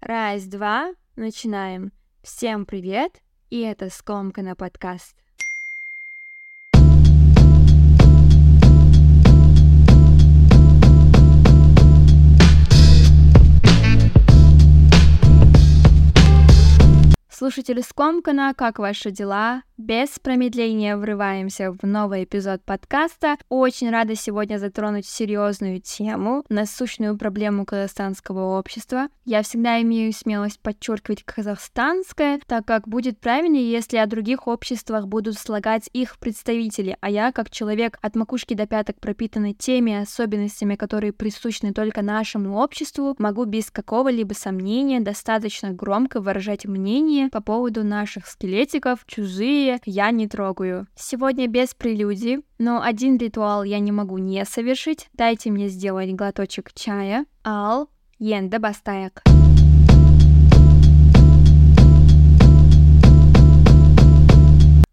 Раз, два, начинаем. Всем привет, и это Скомкана подкаст. Слушатели Скомкана, как ваши дела? Без промедления врываемся в новый эпизод подкаста. Очень рада сегодня затронуть серьезную тему, насущную проблему казахстанского общества. Я всегда имею смелость подчеркивать казахстанское, так как будет правильнее, если о других обществах будут слагать их представители, а я, как человек от макушки до пяток пропитанный теми особенностями, которые присущны только нашему обществу, могу без какого-либо сомнения достаточно громко выражать мнение по поводу наших скелетиков, чужие я не трогаю. Сегодня без прелюдий, но один ритуал я не могу не совершить. Дайте мне сделать глоточек чая. Ал, енда бастаяк.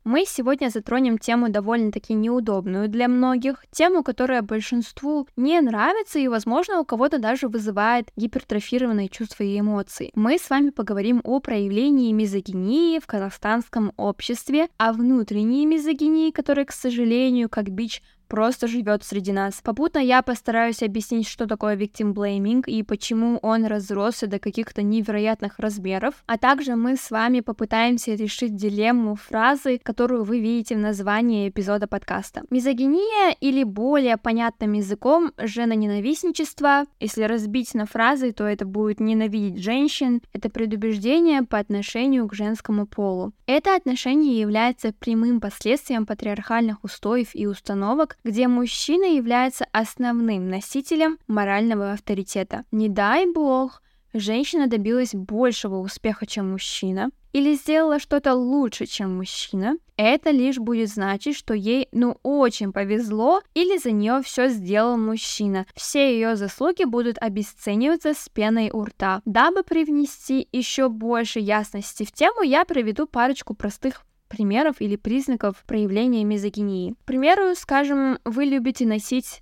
Мы сегодня затронем тему довольно-таки неудобную для многих, тему, которая большинству не нравится и, возможно, у кого-то даже вызывает гипертрофированные чувства и эмоции. Мы с вами поговорим о проявлении мизогинии в казахстанском обществе, о внутренней мизогинии, которая, к сожалению, как бич просто живет среди нас. Попутно я постараюсь объяснить, что такое victim blaming и почему он разросся до каких-то невероятных размеров, а также мы с вами попытаемся решить дилемму фразы, которую вы видите в названии эпизода подкаста. Мизогиния или более понятным языком женоненавистничество, если разбить на фразы, то это будет ненавидеть женщин, это предубеждение по отношению к женскому полу. Это отношение является прямым последствием патриархальных устоев и установок, где мужчина является основным носителем морального авторитета. Не дай бог, женщина добилась большего успеха, чем мужчина, или сделала что-то лучше, чем мужчина, это лишь будет значить, что ей ну очень повезло или за нее все сделал мужчина. Все ее заслуги будут обесцениваться с пеной у рта. Дабы привнести еще больше ясности в тему, я приведу парочку простых примеров или признаков проявления мизогинии. К примеру, скажем, вы любите носить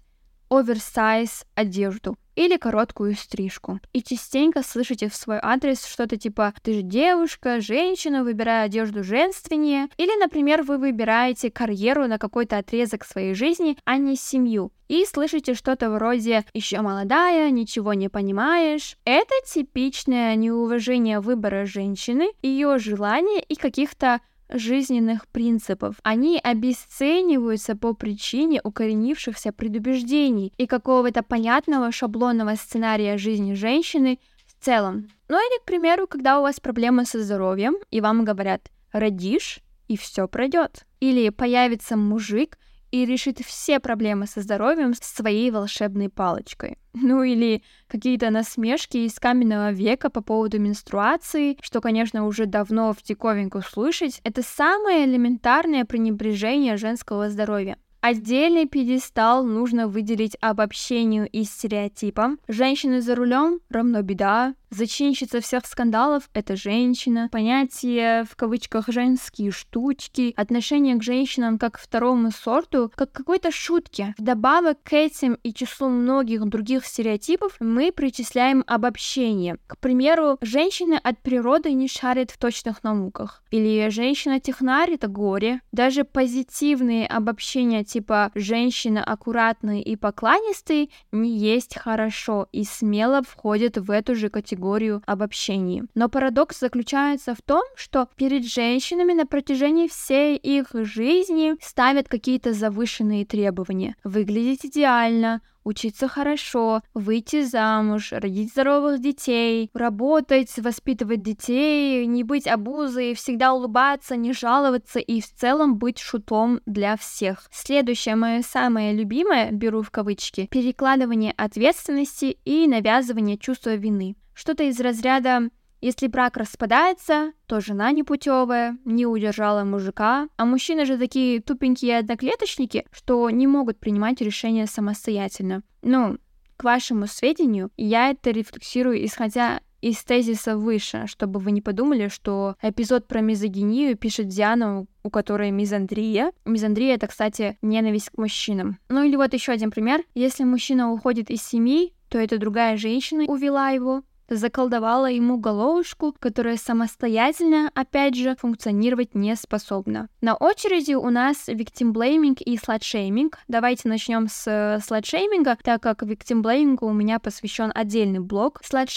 оверсайз одежду или короткую стрижку. И частенько слышите в свой адрес что-то типа «ты же девушка, женщина, выбирай одежду женственнее». Или, например, вы выбираете карьеру на какой-то отрезок своей жизни, а не семью. И слышите что-то вроде «еще молодая, ничего не понимаешь». Это типичное неуважение выбора женщины, ее желания и каких-то жизненных принципов. Они обесцениваются по причине укоренившихся предубеждений и какого-то понятного шаблонного сценария жизни женщины в целом. Ну или, к примеру, когда у вас проблемы со здоровьем, и вам говорят «родишь, и все пройдет». Или появится мужик, и решит все проблемы со здоровьем своей волшебной палочкой. Ну или какие-то насмешки из каменного века по поводу менструации, что, конечно, уже давно в диковинку слышать, это самое элементарное пренебрежение женского здоровья. Отдельный пьедестал нужно выделить обобщению и стереотипам. Женщины за рулем равно беда, Зачинщица всех скандалов — это женщина. Понятие, в кавычках, женские штучки. Отношение к женщинам как к второму сорту, как к какой-то шутке. Вдобавок к этим и числу многих других стереотипов мы причисляем обобщение. К примеру, женщины от природы не шарят в точных науках. Или женщина-технарь — это горе. Даже позитивные обобщения типа «женщина аккуратный и поклонистый» не есть хорошо и смело входят в эту же категорию категорию обобщений. Но парадокс заключается в том, что перед женщинами на протяжении всей их жизни ставят какие-то завышенные требования. Выглядеть идеально, учиться хорошо, выйти замуж, родить здоровых детей, работать, воспитывать детей, не быть обузой, всегда улыбаться, не жаловаться и в целом быть шутом для всех. Следующее мое самое любимое, беру в кавычки, перекладывание ответственности и навязывание чувства вины. Что-то из разряда если брак распадается, то жена непутевая, не удержала мужика, а мужчины же такие тупенькие одноклеточники, что не могут принимать решения самостоятельно. Ну, к вашему сведению, я это рефлексирую, исходя из тезиса выше, чтобы вы не подумали, что эпизод про мизогинию пишет Диана, у которой мизандрия. Мизандрия — это, кстати, ненависть к мужчинам. Ну или вот еще один пример. Если мужчина уходит из семьи, то это другая женщина увела его, заколдовала ему головушку, которая самостоятельно, опять же, функционировать не способна. На очереди у нас blaming и slut Давайте начнем с slut так как victim у меня посвящен отдельный блок. Slut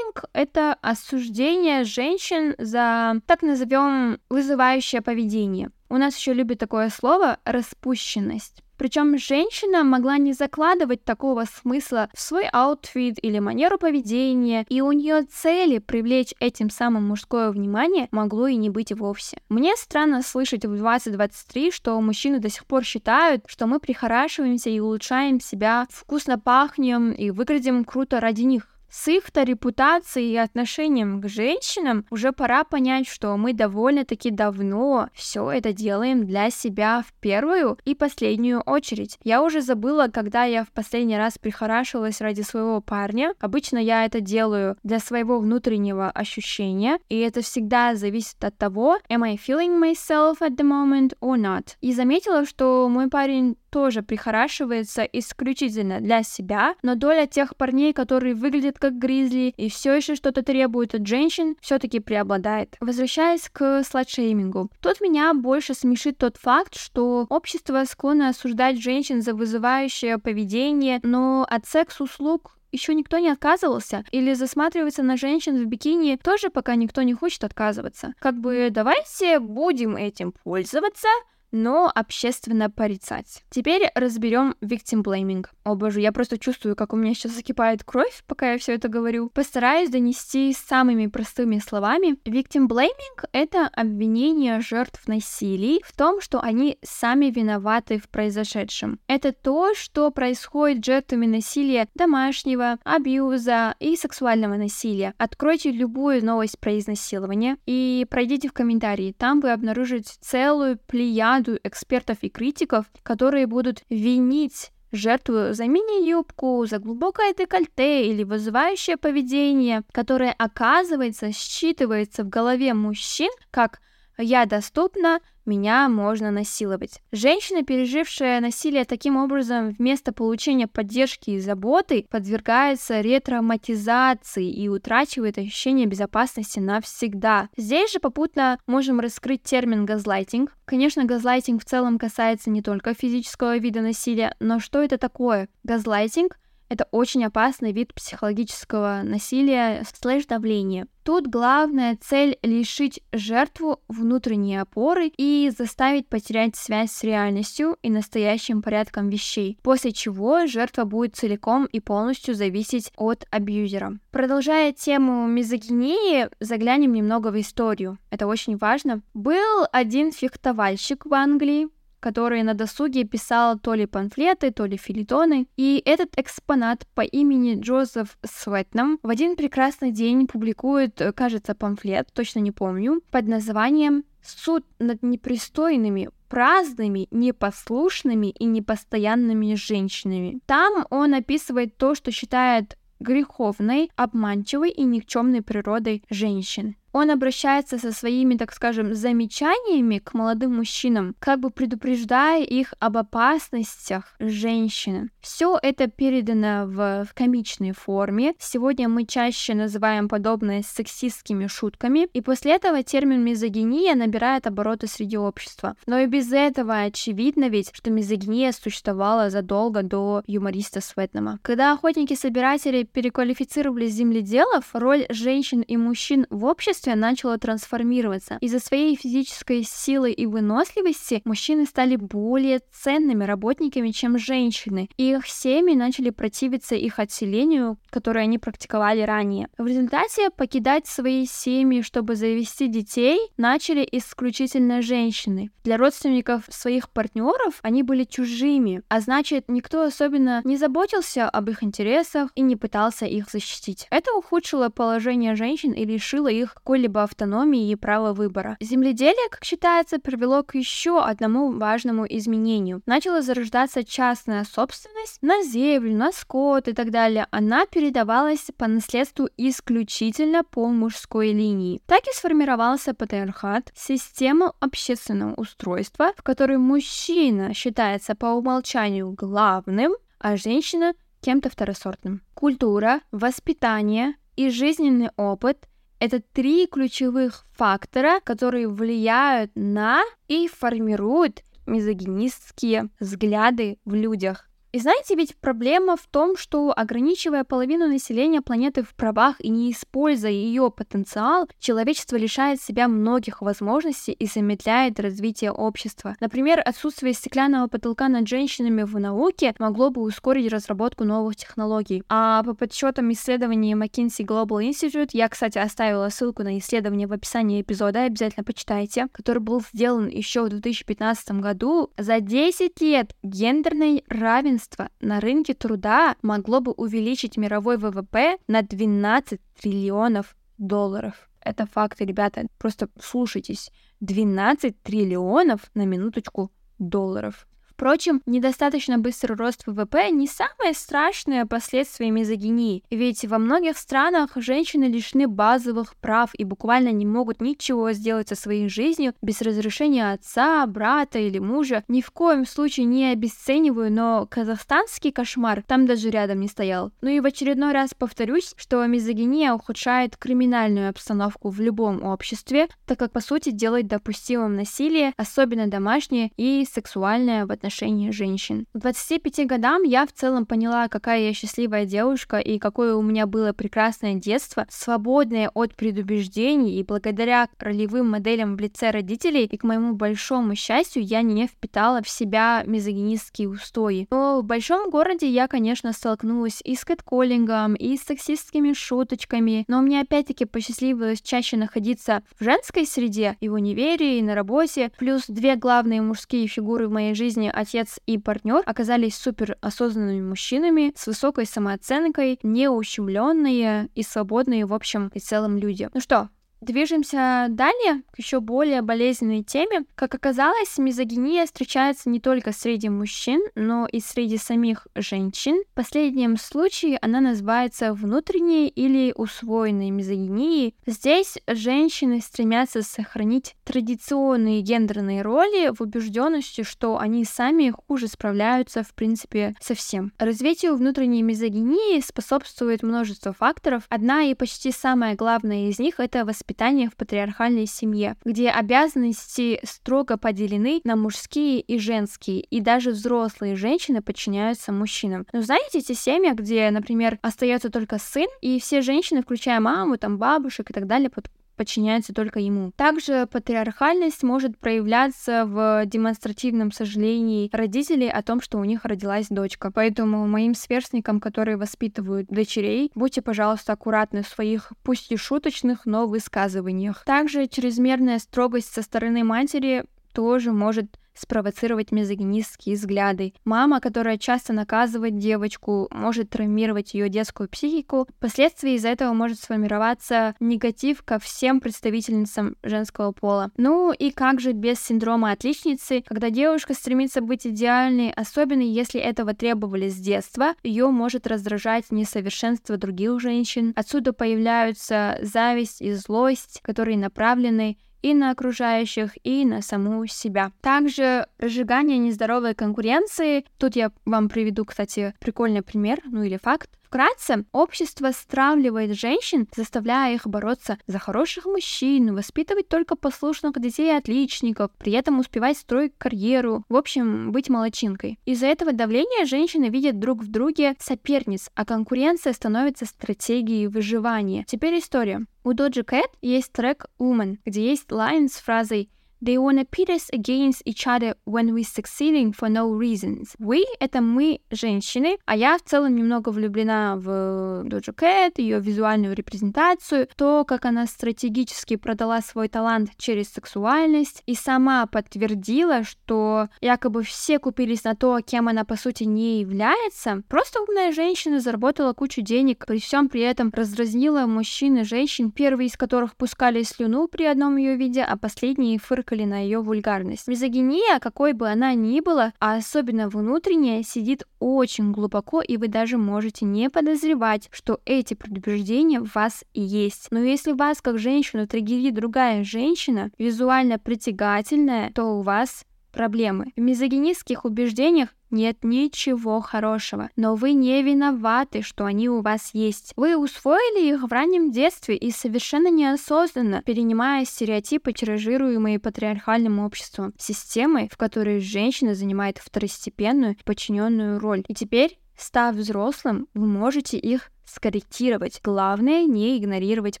это осуждение женщин за, так назовем, вызывающее поведение. У нас еще любят такое слово распущенность. Причем женщина могла не закладывать такого смысла в свой outfit или манеру поведения, и у нее цели привлечь этим самым мужское внимание могло и не быть вовсе. Мне странно слышать в 2023, что мужчины до сих пор считают, что мы прихорашиваемся и улучшаем себя, вкусно пахнем и выглядим круто ради них. С их-то репутацией и отношением к женщинам уже пора понять, что мы довольно-таки давно все это делаем для себя в первую и последнюю очередь. Я уже забыла, когда я в последний раз прихорашивалась ради своего парня. Обычно я это делаю для своего внутреннего ощущения, и это всегда зависит от того, am I feeling myself at the moment or not. И заметила, что мой парень тоже прихорашивается исключительно для себя, но доля тех парней, которые выглядят как гризли и все еще что-то требуют от женщин, все-таки преобладает. Возвращаясь к сладшеймингу, тут меня больше смешит тот факт, что общество склонно осуждать женщин за вызывающее поведение, но от секс-услуг еще никто не отказывался, или засматриваться на женщин в бикини тоже пока никто не хочет отказываться. Как бы давайте будем этим пользоваться, но общественно порицать. Теперь разберем victim blaming. О боже, я просто чувствую, как у меня сейчас закипает кровь, пока я все это говорю. Постараюсь донести самыми простыми словами. Victim blaming — это обвинение жертв насилий в том, что они сами виноваты в произошедшем. Это то, что происходит жертвами насилия домашнего, абьюза и сексуального насилия. Откройте любую новость про изнасилование и пройдите в комментарии. Там вы обнаружите целую плеяду команду экспертов и критиков, которые будут винить жертву за мини-юбку, за глубокое декольте или вызывающее поведение, которое, оказывается, считывается в голове мужчин как «я доступна, меня можно насиловать. Женщина, пережившая насилие таким образом, вместо получения поддержки и заботы, подвергается ретравматизации и утрачивает ощущение безопасности навсегда. Здесь же попутно можем раскрыть термин газлайтинг. Конечно, газлайтинг в целом касается не только физического вида насилия, но что это такое? Газлайтинг это очень опасный вид психологического насилия слэш-давления. Тут главная цель лишить жертву внутренней опоры и заставить потерять связь с реальностью и настоящим порядком вещей, после чего жертва будет целиком и полностью зависеть от абьюзера. Продолжая тему мизогинии, заглянем немного в историю. Это очень важно. Был один фехтовальщик в Англии, который на досуге писал то ли памфлеты, то ли филитоны. И этот экспонат по имени Джозеф Светнам в один прекрасный день публикует, э, кажется, памфлет, точно не помню, под названием «Суд над непристойными, праздными, непослушными и непостоянными женщинами». Там он описывает то, что считает греховной, обманчивой и никчемной природой женщин он обращается со своими, так скажем, замечаниями к молодым мужчинам, как бы предупреждая их об опасностях женщин. Все это передано в, в комичной форме. Сегодня мы чаще называем подобное сексистскими шутками, и после этого термин мизогиния набирает обороты среди общества. Но и без этого очевидно ведь, что мизогиния существовала задолго до юмориста Светнама. Когда охотники-собиратели переквалифицировали земледелов, роль женщин и мужчин в обществе обществе начало трансформироваться. Из-за своей физической силы и выносливости мужчины стали более ценными работниками, чем женщины, и их семьи начали противиться их отселению, которое они практиковали ранее. В результате покидать свои семьи, чтобы завести детей, начали исключительно женщины. Для родственников своих партнеров они были чужими, а значит, никто особенно не заботился об их интересах и не пытался их защитить. Это ухудшило положение женщин и лишило их какой какой-либо автономии и права выбора. Земледелие, как считается, привело к еще одному важному изменению. Начала зарождаться частная собственность на землю, на скот и так далее. Она передавалась по наследству исключительно по мужской линии. Так и сформировался патриархат, система общественного устройства, в которой мужчина считается по умолчанию главным, а женщина кем-то второсортным. Культура, воспитание, и жизненный опыт — это три ключевых фактора, которые влияют на и формируют мизогинистские взгляды в людях. И знаете, ведь проблема в том, что ограничивая половину населения планеты в правах и не используя ее потенциал, человечество лишает себя многих возможностей и замедляет развитие общества. Например, отсутствие стеклянного потолка над женщинами в науке могло бы ускорить разработку новых технологий. А по подсчетам исследований McKinsey Global Institute, я, кстати, оставила ссылку на исследование в описании эпизода, обязательно почитайте, который был сделан еще в 2015 году, за 10 лет гендерной равенство равенство на рынке труда могло бы увеличить мировой ВВП на 12 триллионов долларов. Это факты, ребята, просто слушайтесь. 12 триллионов на минуточку долларов. Впрочем, недостаточно быстрый рост ВВП не самое страшное последствие мизогинии, ведь во многих странах женщины лишены базовых прав и буквально не могут ничего сделать со своей жизнью без разрешения отца, брата или мужа. Ни в коем случае не обесцениваю, но казахстанский кошмар там даже рядом не стоял. Ну и в очередной раз повторюсь, что мизогиния ухудшает криминальную обстановку в любом обществе, так как по сути делает допустимым насилие, особенно домашнее и сексуальное в отношении отношении женщин. К 25 годам я в целом поняла, какая я счастливая девушка и какое у меня было прекрасное детство, свободное от предубеждений и благодаря ролевым моделям в лице родителей и к моему большому счастью я не впитала в себя мизогинистские устои. Но в большом городе я, конечно, столкнулась и с кэтколлингом, и с сексистскими шуточками, но мне опять-таки посчастливилось чаще находиться в женской среде и в универе, и на работе, плюс две главные мужские фигуры в моей жизни отец и партнер оказались супер осознанными мужчинами с высокой самооценкой, неущемленные и свободные в общем и целом люди. Ну что, Движемся далее к еще более болезненной теме. Как оказалось, мизогиния встречается не только среди мужчин, но и среди самих женщин. В последнем случае она называется внутренней или усвоенной мизогинией. Здесь женщины стремятся сохранить традиционные гендерные роли в убежденности, что они сами хуже справляются, в принципе, со всем. Развитию внутренней мизогинии способствует множество факторов. Одна и почти самая главная из них — это воспитание воспитания в патриархальной семье, где обязанности строго поделены на мужские и женские, и даже взрослые женщины подчиняются мужчинам. Но знаете, эти семьи, где, например, остается только сын, и все женщины, включая маму, там, бабушек и так далее, подчиняется только ему. Также патриархальность может проявляться в демонстративном сожалении родителей о том, что у них родилась дочка. Поэтому моим сверстникам, которые воспитывают дочерей, будьте, пожалуйста, аккуратны в своих, пусть и шуточных, но высказываниях. Также чрезмерная строгость со стороны матери тоже может спровоцировать мизогинистские взгляды. Мама, которая часто наказывает девочку, может травмировать ее детскую психику. Впоследствии из-за этого может сформироваться негатив ко всем представительницам женского пола. Ну и как же без синдрома отличницы, когда девушка стремится быть идеальной, особенно если этого требовали с детства, ее может раздражать несовершенство других женщин. Отсюда появляются зависть и злость, которые направлены и на окружающих, и на саму себя. Также разжигание нездоровой конкуренции. Тут я вам приведу, кстати, прикольный пример, ну или факт. Вкратце, общество стравливает женщин, заставляя их бороться за хороших мужчин, воспитывать только послушных детей и отличников, при этом успевать строить карьеру, в общем, быть молочинкой. Из-за этого давления женщины видят друг в друге соперниц, а конкуренция становится стратегией выживания. Теперь история. У Доджи Кэт есть трек Woman, где есть лайн с фразой They wanna pit us against each other when we succeeding for no reasons. We — это мы, женщины, а я в целом немного влюблена в Доджу Кэт, ее визуальную репрезентацию, то, как она стратегически продала свой талант через сексуальность и сама подтвердила, что якобы все купились на то, кем она по сути не является. Просто умная женщина заработала кучу денег, при всем при этом раздразнила мужчин и женщин, первые из которых пускали слюну при одном ее виде, а последние фыркали фыркали на ее вульгарность. Мизогиния, какой бы она ни была, а особенно внутренняя, сидит очень глубоко, и вы даже можете не подозревать, что эти предубеждения в вас есть. Но если вас как женщину триггерит другая женщина, визуально притягательная, то у вас проблемы. В мизогинистских убеждениях нет ничего хорошего, но вы не виноваты, что они у вас есть. Вы усвоили их в раннем детстве и совершенно неосознанно, перенимая стереотипы, тиражируемые патриархальным обществом, системой, в которой женщина занимает второстепенную подчиненную роль. И теперь Став взрослым, вы можете их скорректировать. Главное не игнорировать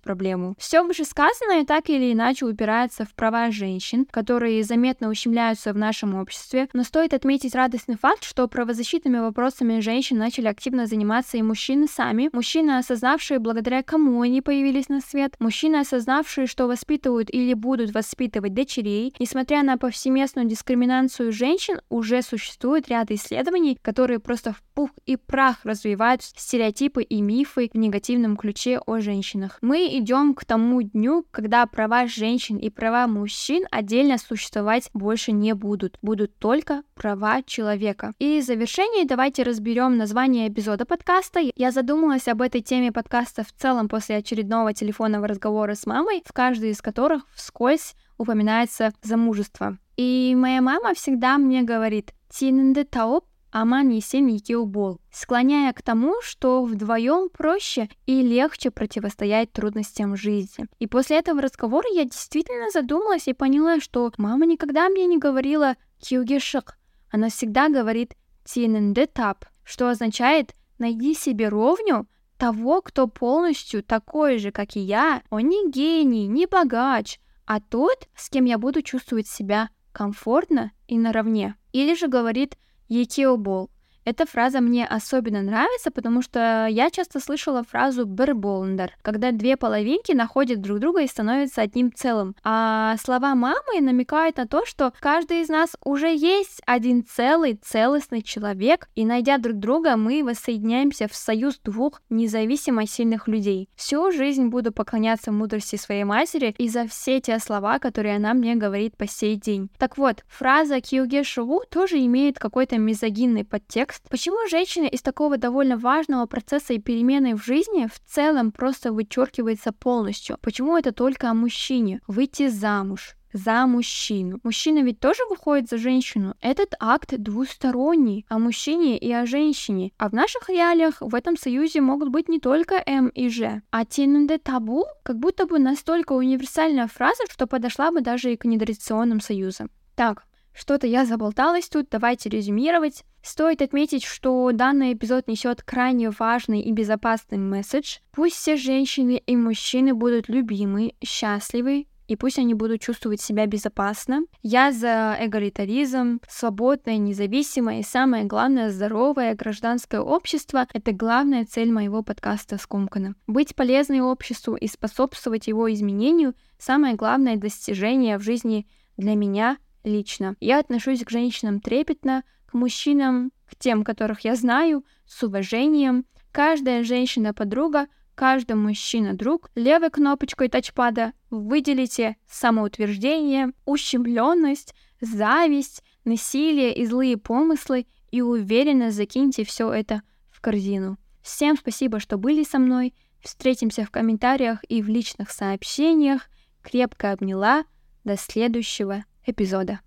проблему. Все вышесказанное так или иначе упирается в права женщин, которые заметно ущемляются в нашем обществе, но стоит отметить радостный факт, что правозащитными вопросами женщин начали активно заниматься и мужчины сами, мужчины, осознавшие, благодаря кому они появились на свет, мужчины, осознавшие, что воспитывают или будут воспитывать дочерей. Несмотря на повсеместную дискриминацию женщин, уже существует ряд исследований, которые просто в пух и прах развивают стереотипы и мифы мифы в негативном ключе о женщинах. Мы идем к тому дню, когда права женщин и права мужчин отдельно существовать больше не будут. Будут только права человека. И в завершении давайте разберем название эпизода подкаста. Я задумалась об этой теме подкаста в целом после очередного телефонного разговора с мамой, в каждой из которых вскользь упоминается замужество. И моя мама всегда мне говорит, «Тиненде тауп Аман Есен Екеубол, склоняя к тому, что вдвоем проще и легче противостоять трудностям жизни. И после этого разговора я действительно задумалась и поняла, что мама никогда мне не говорила «кюгешик», она всегда говорит «тинендетап», что означает «найди себе ровню», того, кто полностью такой же, как и я, он не гений, не богач, а тот, с кем я буду чувствовать себя комфортно и наравне. Или же говорит Екиобол. Эта фраза мне особенно нравится, потому что я часто слышала фразу «берболндер», когда две половинки находят друг друга и становятся одним целым. А слова мамы намекают на то, что каждый из нас уже есть один целый, целостный человек, и найдя друг друга, мы воссоединяемся в союз двух независимо сильных людей. Всю жизнь буду поклоняться мудрости своей матери и за все те слова, которые она мне говорит по сей день. Так вот, фраза «кьюге шуву» тоже имеет какой-то мизогинный подтекст, контекст, почему женщина из такого довольно важного процесса и перемены в жизни в целом просто вычеркивается полностью? Почему это только о мужчине? Выйти замуж, за мужчину. Мужчина ведь тоже выходит за женщину. Этот акт двусторонний, о мужчине и о женщине. А в наших реалиях в этом союзе могут быть не только М и Ж. А тиненде табу как будто бы настолько универсальная фраза, что подошла бы даже и к нетрадиционным союзам. Так, что-то я заболталась тут, давайте резюмировать. Стоит отметить, что данный эпизод несет крайне важный и безопасный месседж. Пусть все женщины и мужчины будут любимы, счастливы, и пусть они будут чувствовать себя безопасно. Я за эгалитаризм, свободное, независимое и самое главное, здоровое гражданское общество — это главная цель моего подкаста «Скомкана». Быть полезной обществу и способствовать его изменению — самое главное достижение в жизни для меня лично. Я отношусь к женщинам трепетно, к мужчинам, к тем, которых я знаю, с уважением. Каждая женщина подруга, каждый мужчина друг. Левой кнопочкой тачпада выделите самоутверждение, ущемленность, зависть, насилие и злые помыслы и уверенно закиньте все это в корзину. Всем спасибо, что были со мной. Встретимся в комментариях и в личных сообщениях. Крепко обняла. До следующего эпизода.